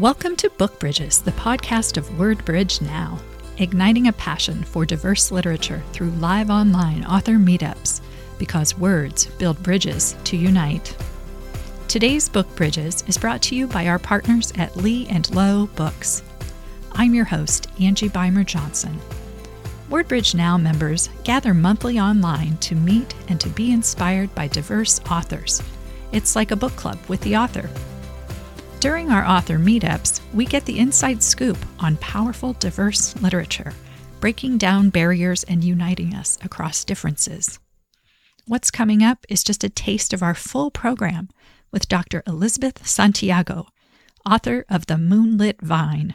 Welcome to Book Bridges, the podcast of WordBridge Now, igniting a passion for diverse literature through live online author meetups, because words build bridges to unite. Today's Book Bridges is brought to you by our partners at Lee and Low Books. I'm your host, Angie Beumer Johnson. WordBridge Now members gather monthly online to meet and to be inspired by diverse authors. It's like a book club with the author. During our author meetups, we get the inside scoop on powerful, diverse literature, breaking down barriers and uniting us across differences. What's coming up is just a taste of our full program with Dr. Elizabeth Santiago, author of The Moonlit Vine.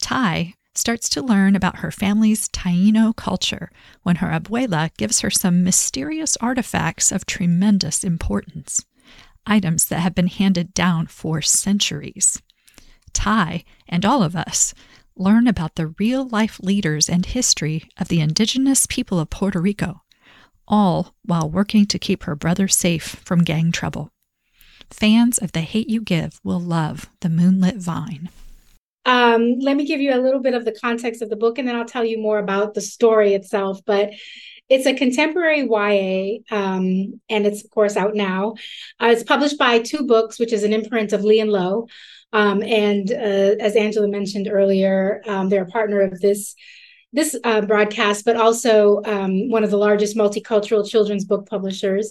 Ty starts to learn about her family's Taino culture when her abuela gives her some mysterious artifacts of tremendous importance items that have been handed down for centuries. Ty and all of us learn about the real life leaders and history of the indigenous people of Puerto Rico, all while working to keep her brother safe from gang trouble. Fans of The Hate U Give will love The Moonlit Vine. Um, let me give you a little bit of the context of the book and then I'll tell you more about the story itself. But it's a contemporary YA, um, and it's of course out now. Uh, it's published by Tu Books, which is an imprint of Lee and Low. Um, and uh, as Angela mentioned earlier, um, they're a partner of this this uh, broadcast, but also um, one of the largest multicultural children's book publishers.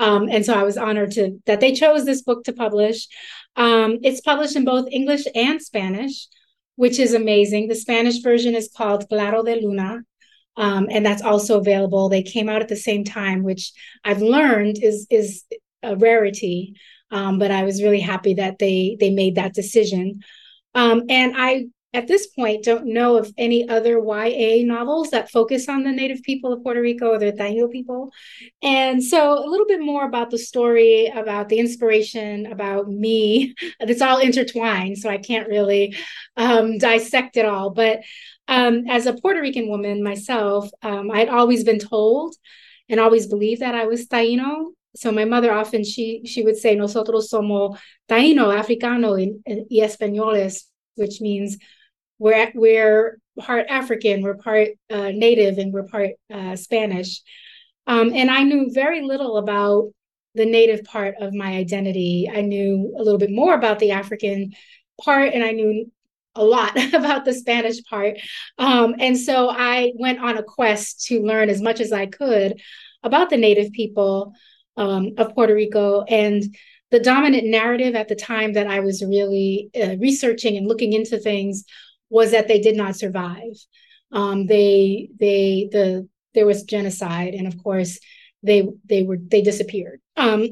Um, and so I was honored to that they chose this book to publish. Um, it's published in both English and Spanish, which is amazing. The Spanish version is called Claro de Luna, um, and that's also available. They came out at the same time, which I've learned is is a rarity. Um, but I was really happy that they they made that decision. Um, and I at this point don't know of any other YA novels that focus on the native people of Puerto Rico or the Taino people. And so a little bit more about the story, about the inspiration, about me. It's all intertwined, so I can't really um, dissect it all. But um, as a Puerto Rican woman myself, um, I'd always been told and always believed that I was Taino. So my mother often she she would say nosotros somos Taino, Africano, y españoles, which means we're we're part African, we're part uh, Native, and we're part uh, Spanish. Um, and I knew very little about the Native part of my identity. I knew a little bit more about the African part, and I knew a lot about the Spanish part. Um, and so I went on a quest to learn as much as I could about the Native people um, of Puerto Rico. And the dominant narrative at the time that I was really uh, researching and looking into things was that they did not survive. Um, they they the there was genocide, and of course they they were they disappeared. Um,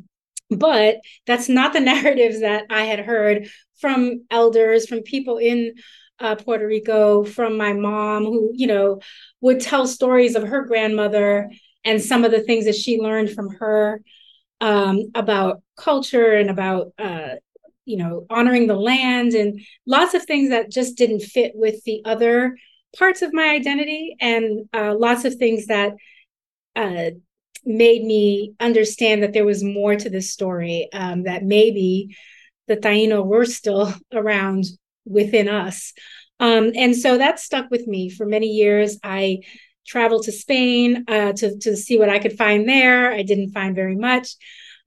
but that's not the narratives that I had heard from elders, from people in uh, Puerto Rico, from my mom, who, you know, would tell stories of her grandmother and some of the things that she learned from her um, about culture and about, uh, you know, honoring the land and lots of things that just didn't fit with the other parts of my identity and uh, lots of things that uh, made me understand that there was more to this story, um, that maybe the Taino were still around within us. Um, and so that stuck with me for many years. I traveled to Spain uh, to, to see what I could find there. I didn't find very much.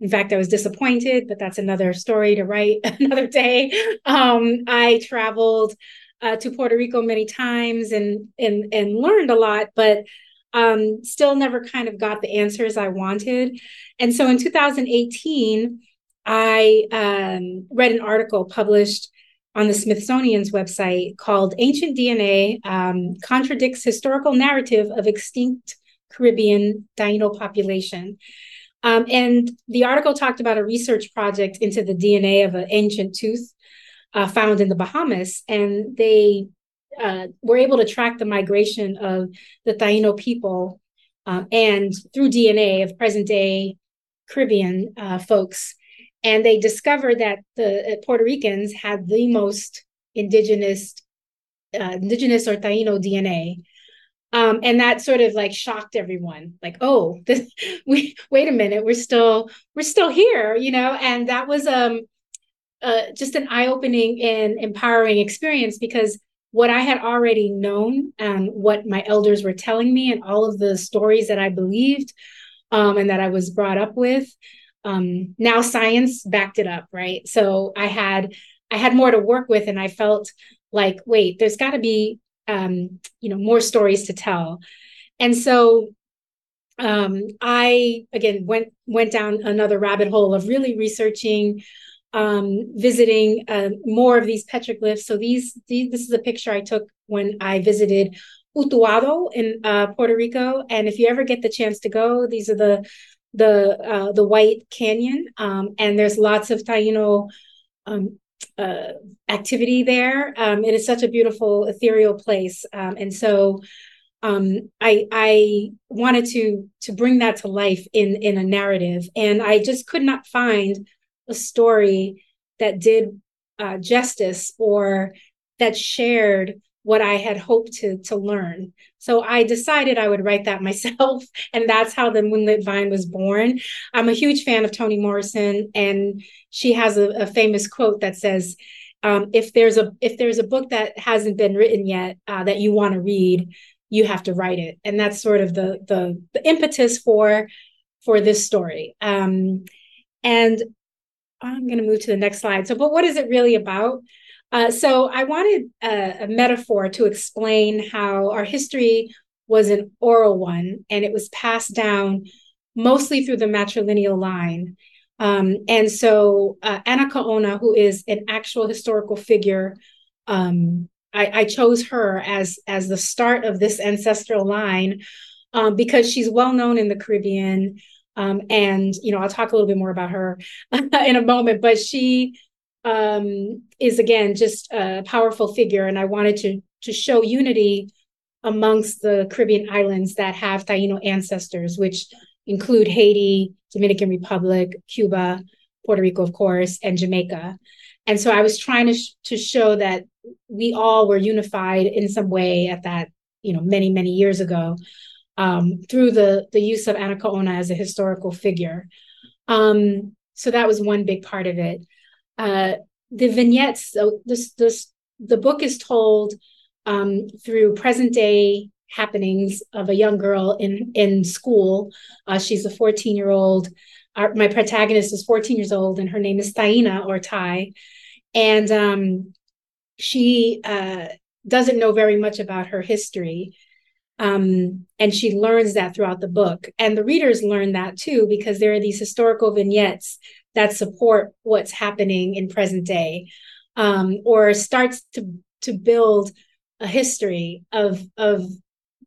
In fact, I was disappointed, but that's another story to write another day. Um, I traveled uh, to Puerto Rico many times and and and learned a lot, but um, still never kind of got the answers I wanted. And so in 2018, I um, read an article published on the Smithsonian's website called Ancient DNA um, Contradicts Historical Narrative of Extinct Caribbean Taino Population. Um, and the article talked about a research project into the DNA of an ancient tooth uh, found in the Bahamas. And they uh, were able to track the migration of the Taino people um, and through DNA of present day Caribbean uh, folks and they discovered that the uh, Puerto Ricans had the most indigenous, uh, indigenous or Taino DNA. Um, and that sort of like shocked everyone like oh this, we wait a minute we're still we're still here you know and that was um uh, just an eye-opening and empowering experience because what I had already known and what my elders were telling me and all of the stories that I believed um, and that I was brought up with, um, now science backed it up, right? So I had I had more to work with, and I felt like, wait, there's got to be um, you know more stories to tell, and so um, I again went went down another rabbit hole of really researching, um, visiting uh, more of these petroglyphs. So these, these this is a picture I took when I visited Utuado in uh, Puerto Rico, and if you ever get the chance to go, these are the the uh, the White Canyon, um, and there's lots of Taino um, uh, activity there. Um, it is such a beautiful ethereal place, um, and so um, I I wanted to to bring that to life in in a narrative, and I just could not find a story that did uh, justice or that shared what I had hoped to to learn. So I decided I would write that myself, and that's how the Moonlit Vine was born. I'm a huge fan of Toni Morrison, and she has a, a famous quote that says, um, "If there's a if there's a book that hasn't been written yet uh, that you want to read, you have to write it." And that's sort of the the, the impetus for for this story. Um, and I'm going to move to the next slide. So, but what is it really about? Uh, so I wanted a, a, metaphor to explain how our history was an oral one and it was passed down mostly through the matrilineal line. Um, and so uh, Anacaona, who is an actual historical figure, um, I, I, chose her as, as the start of this ancestral line um, because she's well known in the Caribbean. Um, and, you know, I'll talk a little bit more about her in a moment, but she um, is again just a powerful figure, and I wanted to to show unity amongst the Caribbean islands that have Taino ancestors, which include Haiti, Dominican Republic, Cuba, Puerto Rico, of course, and Jamaica. And so I was trying to sh- to show that we all were unified in some way at that, you know, many many years ago, um, through the the use of Anacaona as a historical figure. Um, so that was one big part of it uh, the vignettes, so this, this, the book is told um, through present day happenings of a young girl in in school. Uh, she's a 14 year old. my protagonist is 14 years old, and her name is Taina or Ty, and um, she uh, doesn't know very much about her history. Um, and she learns that throughout the book. And the readers learn that too, because there are these historical vignettes that support what's happening in present day um, or starts to to build a history of of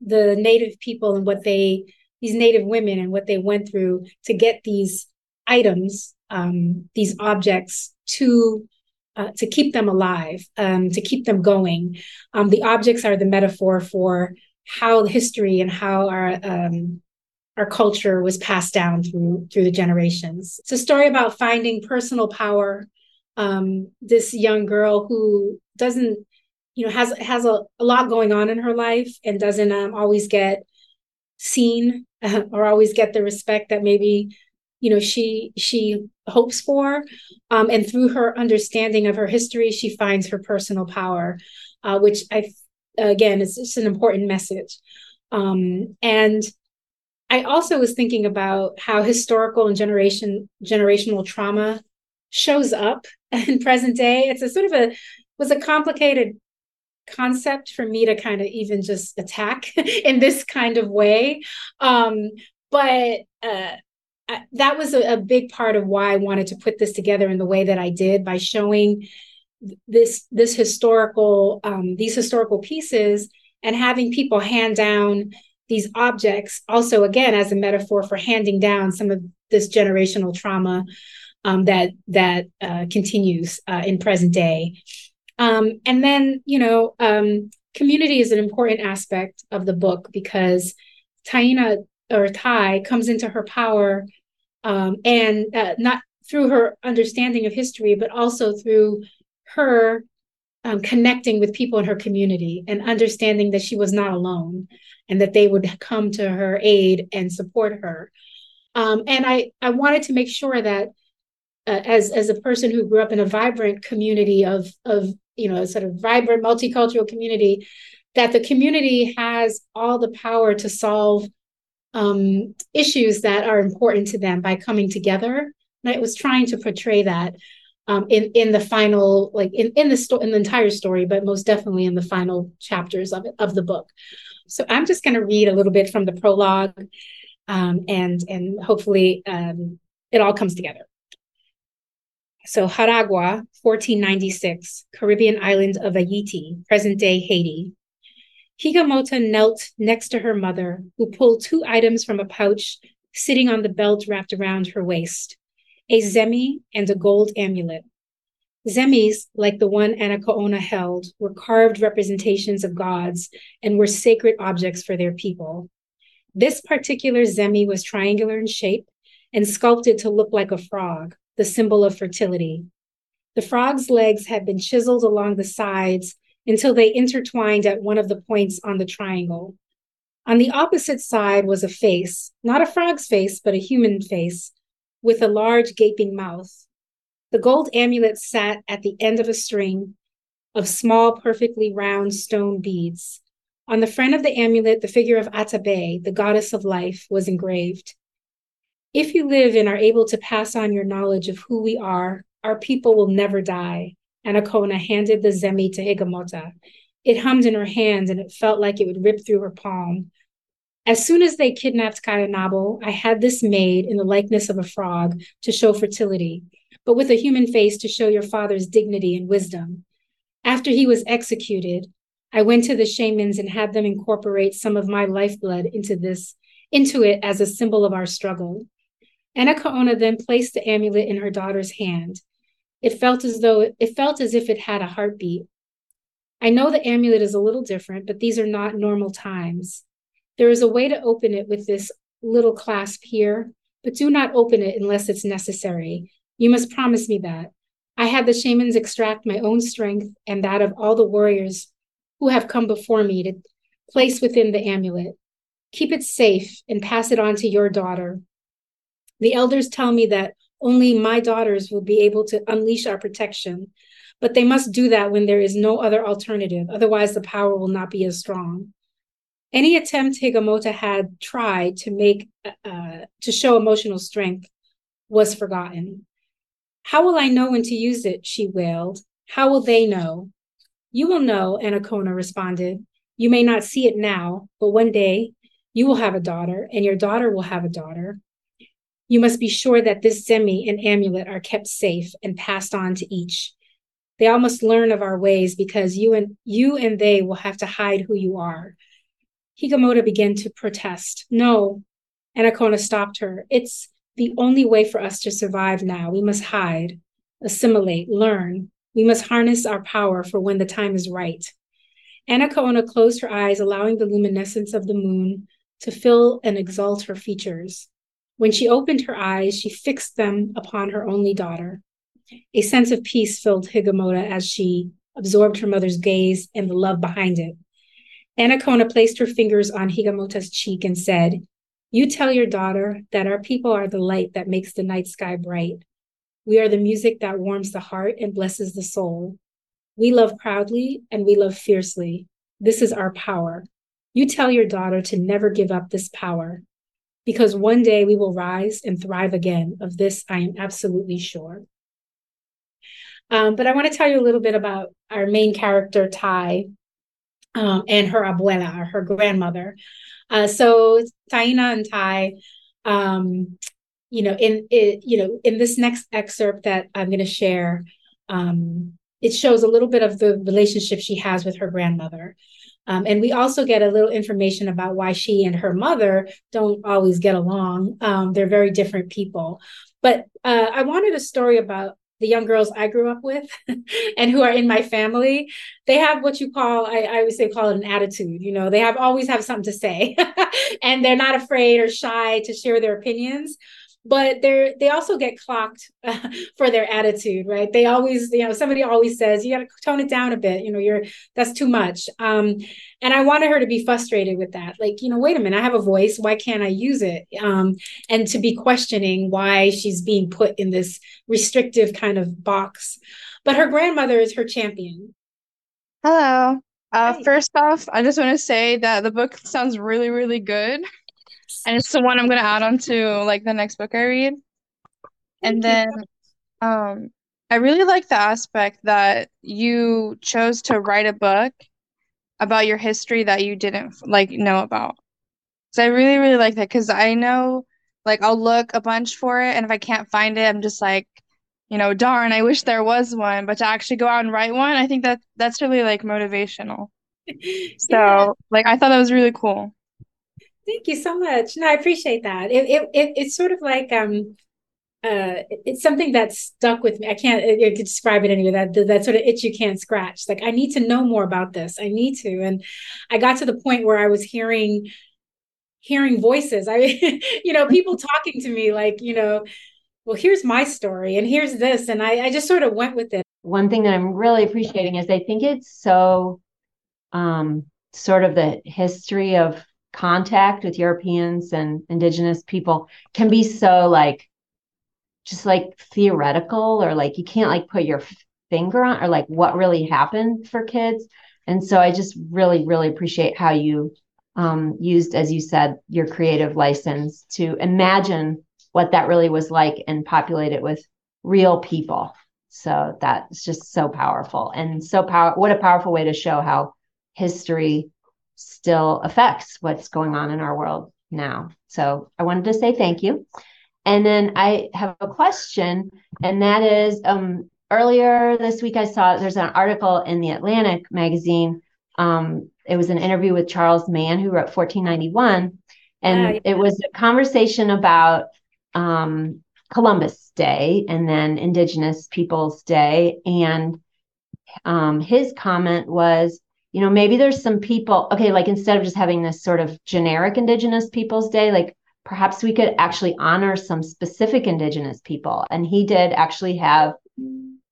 the native people and what they these native women and what they went through to get these items um, these objects to uh, to keep them alive um, to keep them going. Um, the objects are the metaphor for how history and how our um, our culture was passed down through through the generations. It's a story about finding personal power. Um, this young girl who doesn't, you know, has has a, a lot going on in her life and doesn't um, always get seen uh, or always get the respect that maybe you know she she hopes for um, and through her understanding of her history she finds her personal power uh, which i again is just an important message um, and I also was thinking about how historical and generation generational trauma shows up in present day. It's a sort of a was a complicated concept for me to kind of even just attack in this kind of way. Um, but uh, I, that was a, a, big part of why I wanted to put this together in the way that I did by showing this this historical um, these historical pieces and having people hand down these objects also again as a metaphor for handing down some of this generational trauma um, that that uh, continues uh, in present day. Um, and then you know um, community is an important aspect of the book because taina or Ty comes into her power um, and uh, not through her understanding of history but also through her um, connecting with people in her community and understanding that she was not alone and that they would come to her aid and support her. Um, and I, I wanted to make sure that uh, as as a person who grew up in a vibrant community of of you know sort of vibrant multicultural community that the community has all the power to solve um, issues that are important to them by coming together and i was trying to portray that um, in in the final like in in the story in the entire story but most definitely in the final chapters of it of the book. So i'm just going to read a little bit from the prologue um, and and hopefully um, it all comes together. So Jaragua, 1496, Caribbean island of Haiti, present day Haiti. Higamota knelt next to her mother, who pulled two items from a pouch sitting on the belt wrapped around her waist a zemi and a gold amulet. Zemis, like the one Anacaona held, were carved representations of gods and were sacred objects for their people. This particular zemi was triangular in shape and sculpted to look like a frog, the symbol of fertility. The frog's legs had been chiseled along the sides until they intertwined at one of the points on the triangle. On the opposite side was a face, not a frog's face, but a human face, with a large gaping mouth. The gold amulet sat at the end of a string of small, perfectly round stone beads. On the front of the amulet, the figure of Atabey, the goddess of life, was engraved. If you live and are able to pass on your knowledge of who we are, our people will never die. Anacaona handed the zemi to Higamota. It hummed in her hand and it felt like it would rip through her palm. As soon as they kidnapped Caonabo, I had this made in the likeness of a frog to show fertility, but with a human face to show your father's dignity and wisdom. After he was executed, I went to the shamans and had them incorporate some of my lifeblood into this, into it as a symbol of our struggle. Anacaona then placed the amulet in her daughter's hand. It felt as though it felt as if it had a heartbeat. I know the amulet is a little different, but these are not normal times. There is a way to open it with this little clasp here, but do not open it unless it's necessary. You must promise me that. I had the shamans extract my own strength and that of all the warriors who have come before me to place within the amulet. Keep it safe and pass it on to your daughter. The elders tell me that only my daughters will be able to unleash our protection, but they must do that when there is no other alternative. Otherwise, the power will not be as strong. Any attempt Higamota had tried to make uh, to show emotional strength was forgotten. How will I know when to use it? She wailed. How will they know? You will know, Anacaona responded. You may not see it now, but one day you will have a daughter, and your daughter will have a daughter. You must be sure that this zemi and amulet are kept safe and passed on to each. They all must learn of our ways because you and you and they will have to hide who you are. Higamota began to protest. No, Anacaona stopped her. It's the only way for us to survive now. We must hide, assimilate, learn. We must harness our power for when the time is right. Anacaona closed her eyes, allowing the luminescence of the moon to fill and exalt her features. When she opened her eyes, she fixed them upon her only daughter. A sense of peace filled Higamota as she absorbed her mother's gaze and the love behind it. Anacaona placed her fingers on Higamota's cheek and said, You tell your daughter that our people are the light that makes the night sky bright. We are the music that warms the heart and blesses the soul. We love proudly and we love fiercely. This is our power. You tell your daughter to never give up this power because one day we will rise and thrive again. Of this, I am absolutely sure. Um, but I want to tell you a little bit about our main character, Ty, um, and her abuela, or her grandmother. Uh, so Taina and Ty, um, you know, in it, you know, in this next excerpt that I'm going to share, um, it shows a little bit of the relationship she has with her grandmother. Um, and we also get a little information about why she and her mother don't always get along. Um, they're very different people. But uh, I wanted a story about the young girls I grew up with and who are in my family. They have what you call, I, I would say, call it an attitude. You know, they have always have something to say and they're not afraid or shy to share their opinions. But they're they also get clocked uh, for their attitude right? They always you know somebody always says you got to tone it down a bit you know you're that's too much. Um and i wanted her to be frustrated with that like you know wait a minute i have a voice why can't i use it? Um and to be questioning why she's being put in this restrictive kind of box. But her grandmother is her champion. Hello. Uh, first off, I just want to say that the book sounds really, really good and it's the one I'm gonna add on to like the next book I read. And then um I really like the aspect that you chose to write a book about your history that you didn't like know about. So I really really like that cuz I know like I'll look a bunch for it and if I can't find it I'm just like you know, darn, I wish there was one, but to actually go out and write one, I think that that's really like motivational. So, yeah. like I thought that was really cool. Thank you so much. No, I appreciate that. It, it, it it's sort of like um uh it's something that's stuck with me. I can't I, I describe it anyway. That that sort of itch you can't scratch. Like I need to know more about this. I need to. And I got to the point where I was hearing hearing voices. I you know, people talking to me like, you know, well, here's my story and here's this. And I, I just sort of went with it. One thing that I'm really appreciating is I think it's so um sort of the history of contact with Europeans and indigenous people can be so like just like theoretical or like you can't like put your finger on or like what really happened for kids. And so I just really, really appreciate how you um, used, as you said, your creative license to imagine what that really was like and populate it with real people. So that's just so powerful and so power. What a powerful way to show how history still affects what's going on in our world now. So I wanted to say thank you. And then I have a question, and that is um, earlier this week I saw there's an article in the Atlantic magazine. Um, it was an interview with Charles Mann, who wrote 1491. And uh, yeah. it was a conversation about um, Columbus Day and then Indigenous Peoples Day. And um, his comment was you know, maybe there's some people, okay, like instead of just having this sort of generic Indigenous Peoples Day, like perhaps we could actually honor some specific Indigenous people. And he did actually have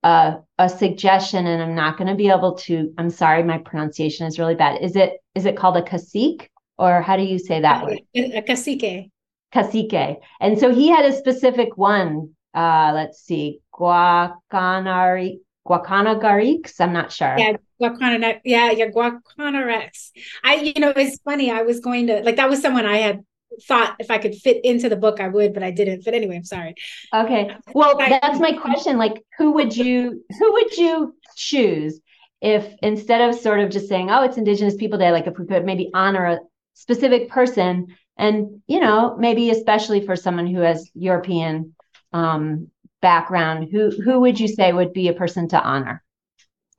a, a suggestion, and I'm not going to be able to, I'm sorry, my pronunciation is really bad. Is it is it called a cacique? Or how do you say that word? A cacique. Cacique. And so he had a specific one. Uh, let's see, Guacanari, Guacanagarix. I'm not sure. Yeah, Guacana, yeah, yeah, Guacana Rex. I, you know, it's funny. I was going to like that was someone I had thought if I could fit into the book, I would, but I didn't. But anyway, I'm sorry. Okay. Well, that's my question. Like, who would you who would you choose if instead of sort of just saying, "Oh, it's Indigenous People Day," like if we could maybe honor a specific person, and you know, maybe especially for someone who has European um, background, who who would you say would be a person to honor?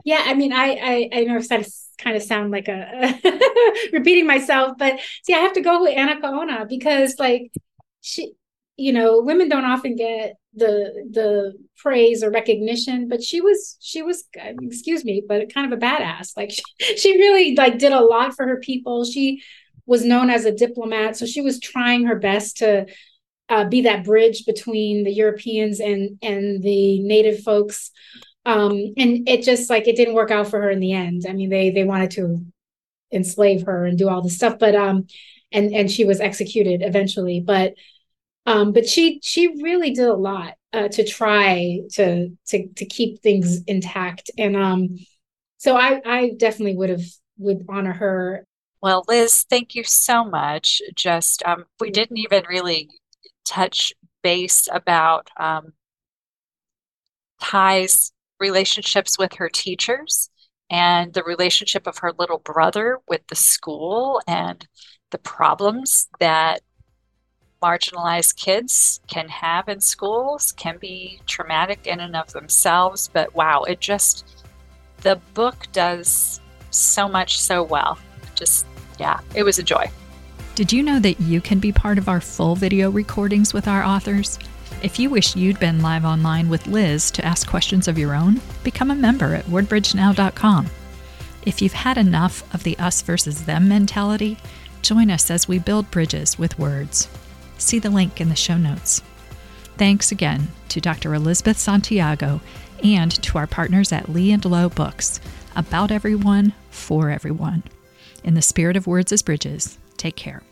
Yeah, I mean, I I, I know that kind of sound like a repeating myself, but see, I have to go with Anacaona because like she, you know, women don't often get the the praise or recognition, but she was she was excuse me, but kind of a badass. Like she, she really like did a lot for her people. She was known as a diplomat, so she was trying her best to uh, be that bridge between the Europeans and and the native folks. Um and it just like it didn't work out for her in the end. I mean they they wanted to enslave her and do all this stuff but um and and she was executed eventually. But um but she she really did a lot uh, to try to to to keep things intact. And um so i i definitely would have would honor her. Well liz thank you so much. Just um we didn't even really touch base about um Ty's relationships with her teachers and the relationship of her little brother with the school and the problems that marginalized kids can have in schools can be traumatic in and of themselves but wow it just the book does so much so well. Just yeah it was a joy did you know that you can be part of our full video recordings with our authors if you wish you'd been live online with Liz to ask questions of your own, become a member at wordbridgenow.com. If you've had enough of the us versus them mentality, join us as we build bridges with words. See the link in the show notes. Thanks again to Dr. Elizabeth Santiago and to our partners at Lee and Low Books, about everyone, for everyone. In the spirit of words as bridges, take care.